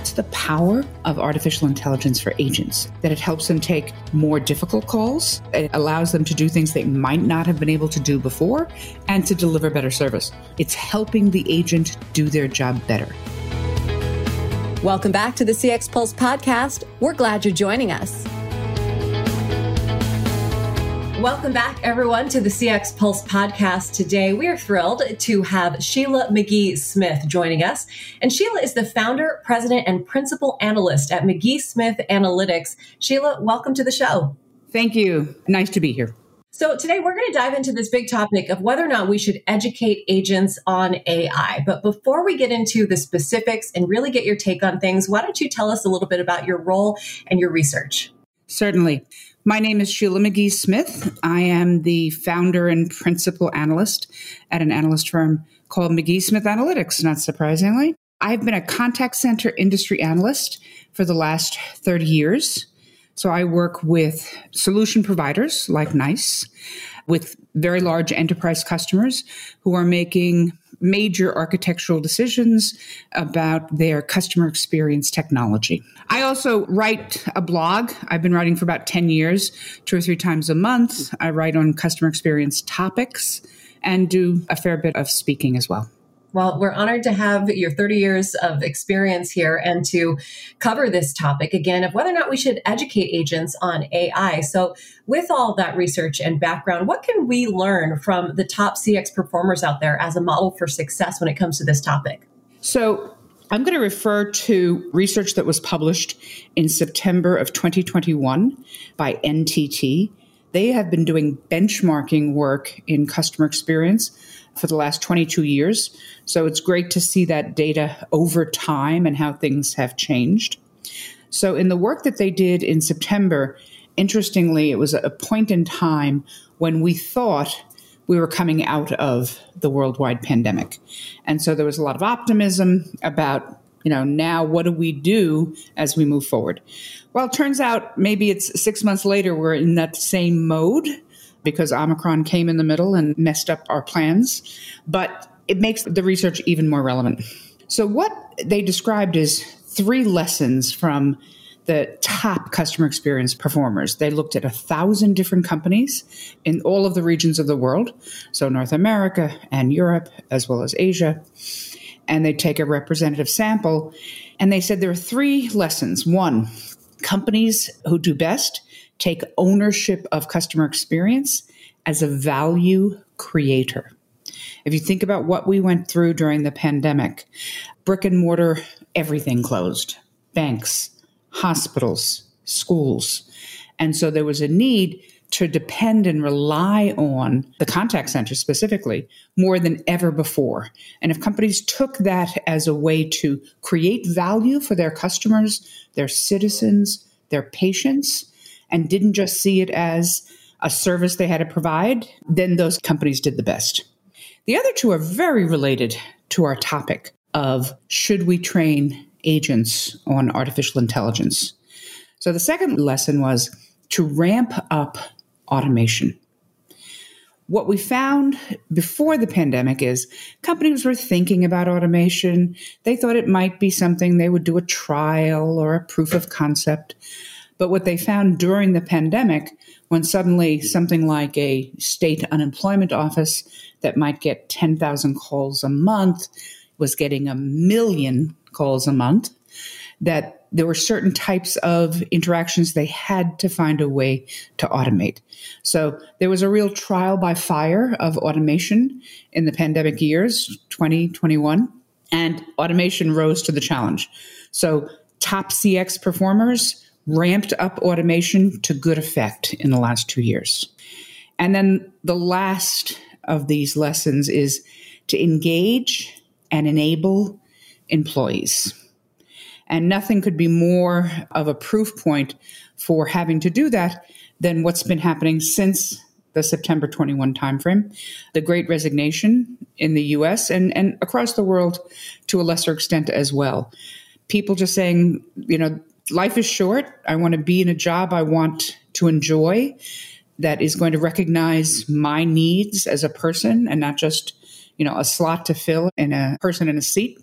That's the power of artificial intelligence for agents, that it helps them take more difficult calls. It allows them to do things they might not have been able to do before and to deliver better service. It's helping the agent do their job better. Welcome back to the CX Pulse podcast. We're glad you're joining us. Welcome back, everyone, to the CX Pulse podcast. Today, we are thrilled to have Sheila McGee Smith joining us. And Sheila is the founder, president, and principal analyst at McGee Smith Analytics. Sheila, welcome to the show. Thank you. Nice to be here. So, today we're going to dive into this big topic of whether or not we should educate agents on AI. But before we get into the specifics and really get your take on things, why don't you tell us a little bit about your role and your research? Certainly. My name is Sheila McGee Smith. I am the founder and principal analyst at an analyst firm called McGee Smith Analytics, not surprisingly. I've been a contact center industry analyst for the last 30 years. So I work with solution providers like NICE, with very large enterprise customers who are making major architectural decisions about their customer experience technology. I also write a blog. I've been writing for about 10 years, two or three times a month. I write on customer experience topics and do a fair bit of speaking as well. Well, we're honored to have your 30 years of experience here and to cover this topic again of whether or not we should educate agents on AI. So, with all that research and background, what can we learn from the top CX performers out there as a model for success when it comes to this topic? So, I'm going to refer to research that was published in September of 2021 by NTT. They have been doing benchmarking work in customer experience for the last 22 years. So it's great to see that data over time and how things have changed. So, in the work that they did in September, interestingly, it was a point in time when we thought we were coming out of the worldwide pandemic. And so there was a lot of optimism about, you know, now what do we do as we move forward? Well, it turns out maybe it's six months later, we're in that same mode because Omicron came in the middle and messed up our plans. But it makes the research even more relevant. So, what they described is three lessons from the top customer experience performers. They looked at a thousand different companies in all of the regions of the world, so North America and Europe, as well as Asia. And they take a representative sample, and they said there are three lessons. One, companies who do best take ownership of customer experience as a value creator. If you think about what we went through during the pandemic, brick and mortar, everything closed, banks, hospitals, schools. And so there was a need to depend and rely on the contact center specifically more than ever before. And if companies took that as a way to create value for their customers, their citizens, their patients, and didn't just see it as a service they had to provide, then those companies did the best. The other two are very related to our topic of should we train agents on artificial intelligence. So the second lesson was to ramp up automation. What we found before the pandemic is companies were thinking about automation. They thought it might be something they would do a trial or a proof of concept. But what they found during the pandemic, when suddenly something like a state unemployment office that might get 10,000 calls a month was getting a million calls a month, that there were certain types of interactions they had to find a way to automate. So there was a real trial by fire of automation in the pandemic years, 2021, and automation rose to the challenge. So top CX performers ramped up automation to good effect in the last two years. And then the last of these lessons is to engage and enable employees. And nothing could be more of a proof point for having to do that than what's been happening since the September 21 timeframe, the great resignation in the US and, and across the world to a lesser extent as well. People just saying, you know, life is short. I want to be in a job I want to enjoy that is going to recognize my needs as a person and not just, you know, a slot to fill in a person in a seat.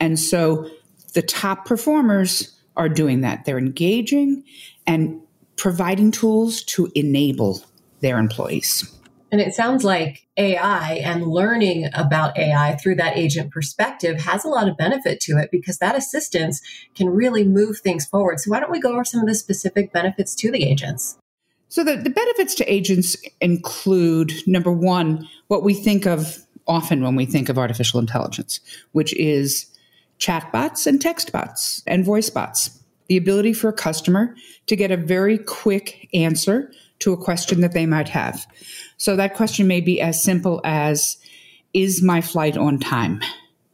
And so the top performers are doing that. They're engaging and providing tools to enable their employees. And it sounds like AI and learning about AI through that agent perspective has a lot of benefit to it because that assistance can really move things forward. So, why don't we go over some of the specific benefits to the agents? So, the, the benefits to agents include number one, what we think of often when we think of artificial intelligence, which is chatbots and text bots and voice bots. The ability for a customer to get a very quick answer to a question that they might have. So that question may be as simple as Is my flight on time?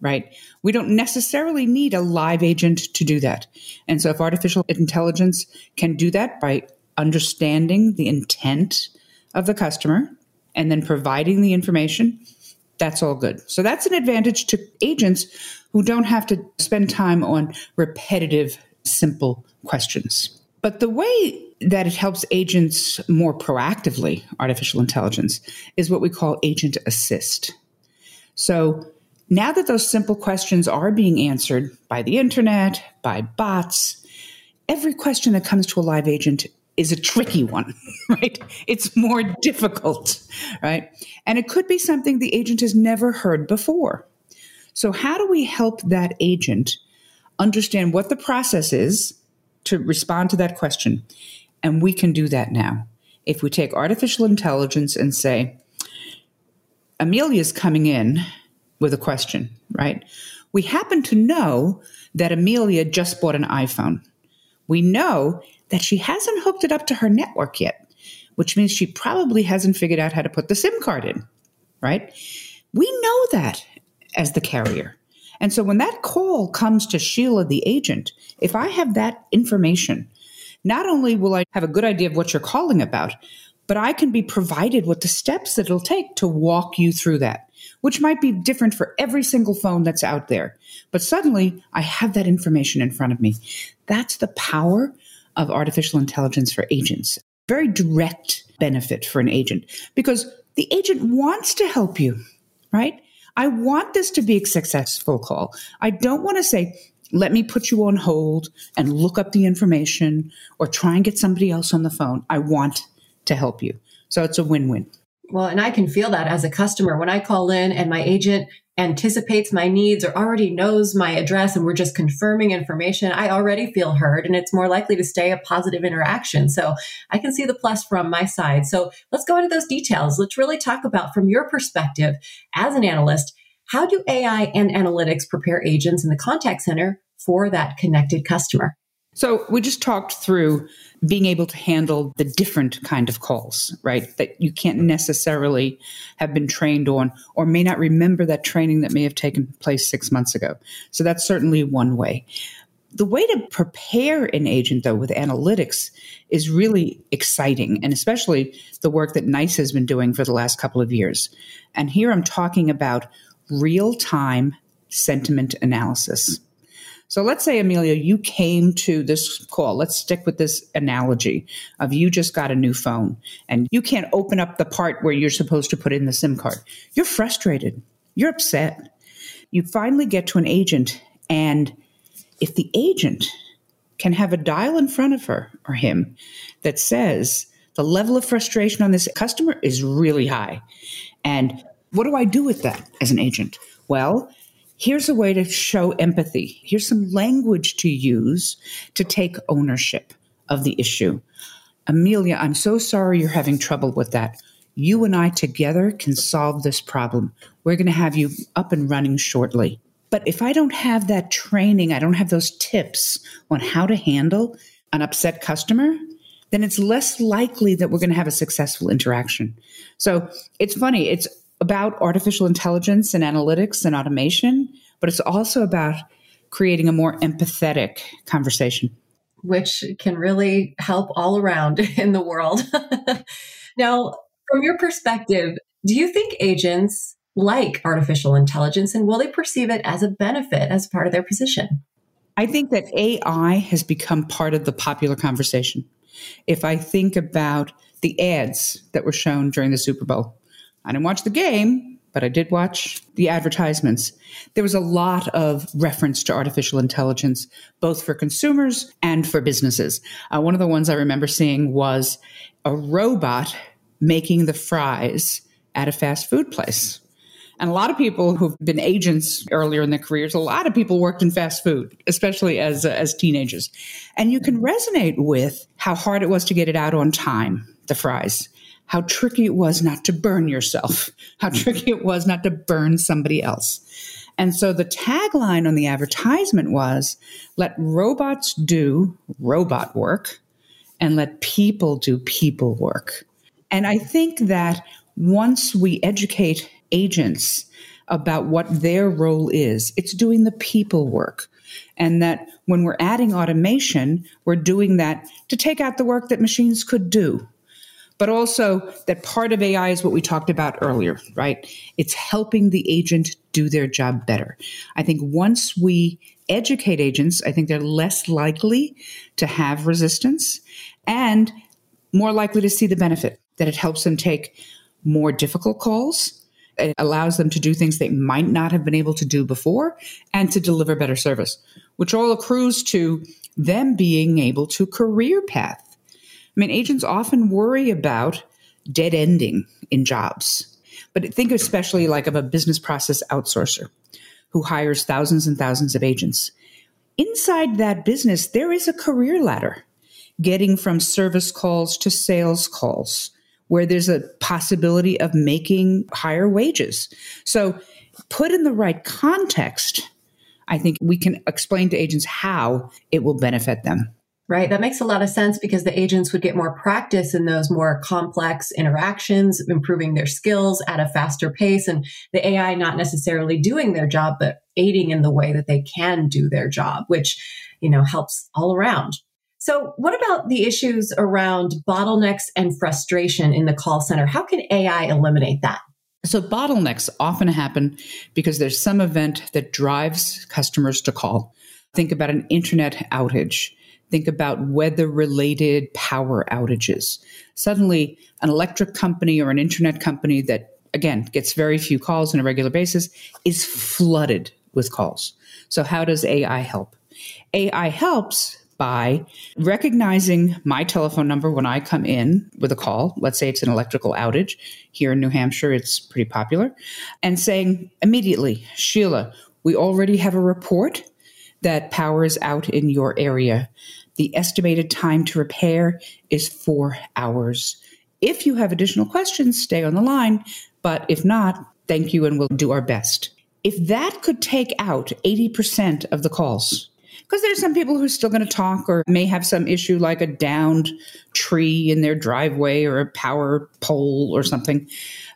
Right? We don't necessarily need a live agent to do that. And so if artificial intelligence can do that by understanding the intent of the customer and then providing the information, that's all good. So that's an advantage to agents who don't have to spend time on repetitive, simple questions. But the way that it helps agents more proactively, artificial intelligence, is what we call agent assist. So now that those simple questions are being answered by the internet, by bots, every question that comes to a live agent is a tricky one, right? It's more difficult, right? And it could be something the agent has never heard before. So, how do we help that agent understand what the process is to respond to that question and we can do that now. If we take artificial intelligence and say, Amelia's coming in with a question, right? We happen to know that Amelia just bought an iPhone. We know that she hasn't hooked it up to her network yet, which means she probably hasn't figured out how to put the SIM card in, right? We know that as the carrier. And so when that call comes to Sheila, the agent, if I have that information, not only will I have a good idea of what you're calling about, but I can be provided with the steps that it'll take to walk you through that, which might be different for every single phone that's out there. But suddenly I have that information in front of me. That's the power of artificial intelligence for agents. Very direct benefit for an agent because the agent wants to help you, right? I want this to be a successful call. I don't want to say, let me put you on hold and look up the information or try and get somebody else on the phone. I want to help you. So it's a win win. Well, and I can feel that as a customer when I call in and my agent anticipates my needs or already knows my address and we're just confirming information, I already feel heard and it's more likely to stay a positive interaction. So I can see the plus from my side. So let's go into those details. Let's really talk about from your perspective as an analyst, how do AI and analytics prepare agents in the contact center for that connected customer? So we just talked through being able to handle the different kind of calls, right? That you can't necessarily have been trained on or may not remember that training that may have taken place six months ago. So that's certainly one way. The way to prepare an agent, though, with analytics is really exciting, and especially the work that NICE has been doing for the last couple of years. And here I'm talking about real time sentiment analysis. So let's say, Amelia, you came to this call. Let's stick with this analogy of you just got a new phone and you can't open up the part where you're supposed to put in the SIM card. You're frustrated. You're upset. You finally get to an agent, and if the agent can have a dial in front of her or him that says the level of frustration on this customer is really high, and what do I do with that as an agent? Well, here's a way to show empathy. Here's some language to use to take ownership of the issue. Amelia, I'm so sorry you're having trouble with that. You and I together can solve this problem. We're going to have you up and running shortly. But if I don't have that training, I don't have those tips on how to handle an upset customer, then it's less likely that we're going to have a successful interaction. So it's funny. It's about artificial intelligence and analytics and automation, but it's also about creating a more empathetic conversation. Which can really help all around in the world. now, from your perspective, do you think agents like artificial intelligence and will they perceive it as a benefit as part of their position? I think that AI has become part of the popular conversation. If I think about the ads that were shown during the Super Bowl, I didn't watch the game, but I did watch the advertisements. There was a lot of reference to artificial intelligence, both for consumers and for businesses. Uh, one of the ones I remember seeing was a robot making the fries at a fast food place. And a lot of people who've been agents earlier in their careers, a lot of people worked in fast food, especially as uh, as teenagers. And you can resonate with how hard it was to get it out on time, the fries how tricky it was not to burn yourself, how tricky it was not to burn somebody else. And so the tagline on the advertisement was let robots do robot work and let people do people work. And I think that once we educate agents about what their role is, it's doing the people work. And that when we're adding automation, we're doing that to take out the work that machines could do but also that part of AI is what we talked about earlier, right? It's helping the agent do their job better. I think once we educate agents, I think they're less likely to have resistance and more likely to see the benefit that it helps them take more difficult calls. It allows them to do things they might not have been able to do before and to deliver better service, which all accrues to them being able to career path mean, agents often worry about dead ending in jobs. But think especially like of a business process outsourcer who hires thousands and thousands of agents. Inside that business, there is a career ladder getting from service calls to sales calls where there's a possibility of making higher wages. So, put in the right context, I think we can explain to agents how it will benefit them. Right. That makes a lot of sense because the agents would get more practice in those more complex interactions, improving their skills at a faster pace and the AI not necessarily doing their job, but aiding in the way that they can do their job, which, you know, helps all around. So what about the issues around bottlenecks and frustration in the call center? How can AI eliminate that? So bottlenecks often happen because there's some event that drives customers to call. Think about an internet outage Think about weather related power outages. Suddenly, an electric company or an internet company that, again, gets very few calls on a regular basis is flooded with calls. So, how does AI help? AI helps by recognizing my telephone number when I come in with a call. Let's say it's an electrical outage. Here in New Hampshire, it's pretty popular. And saying immediately, Sheila, we already have a report that power is out in your area. The estimated time to repair is four hours. If you have additional questions, stay on the line. But if not, thank you and we'll do our best. If that could take out 80% of the calls, because there's some people who are still going to talk or may have some issue like a downed tree in their driveway or a power pole or something.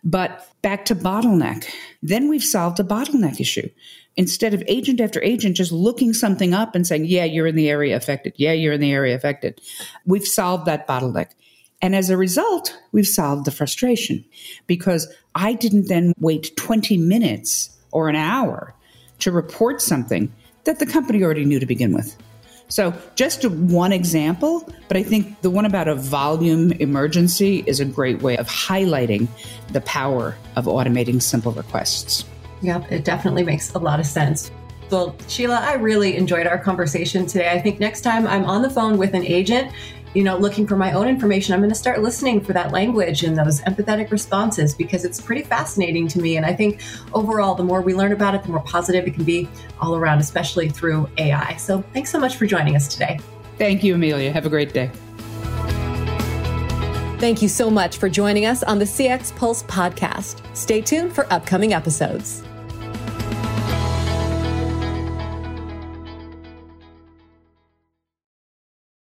But back to bottleneck, then we've solved a bottleneck issue instead of agent after agent just looking something up and saying, yeah, you're in the area affected. Yeah, you're in the area affected. We've solved that bottleneck. And as a result, we've solved the frustration because I didn't then wait 20 minutes or an hour to report something that the company already knew to begin with. So, just one example, but I think the one about a volume emergency is a great way of highlighting the power of automating simple requests. Yep, it definitely makes a lot of sense. Well, Sheila, I really enjoyed our conversation today. I think next time I'm on the phone with an agent, you know, looking for my own information, I'm going to start listening for that language and those empathetic responses because it's pretty fascinating to me. And I think overall, the more we learn about it, the more positive it can be all around, especially through AI. So thanks so much for joining us today. Thank you, Amelia. Have a great day. Thank you so much for joining us on the CX Pulse podcast. Stay tuned for upcoming episodes.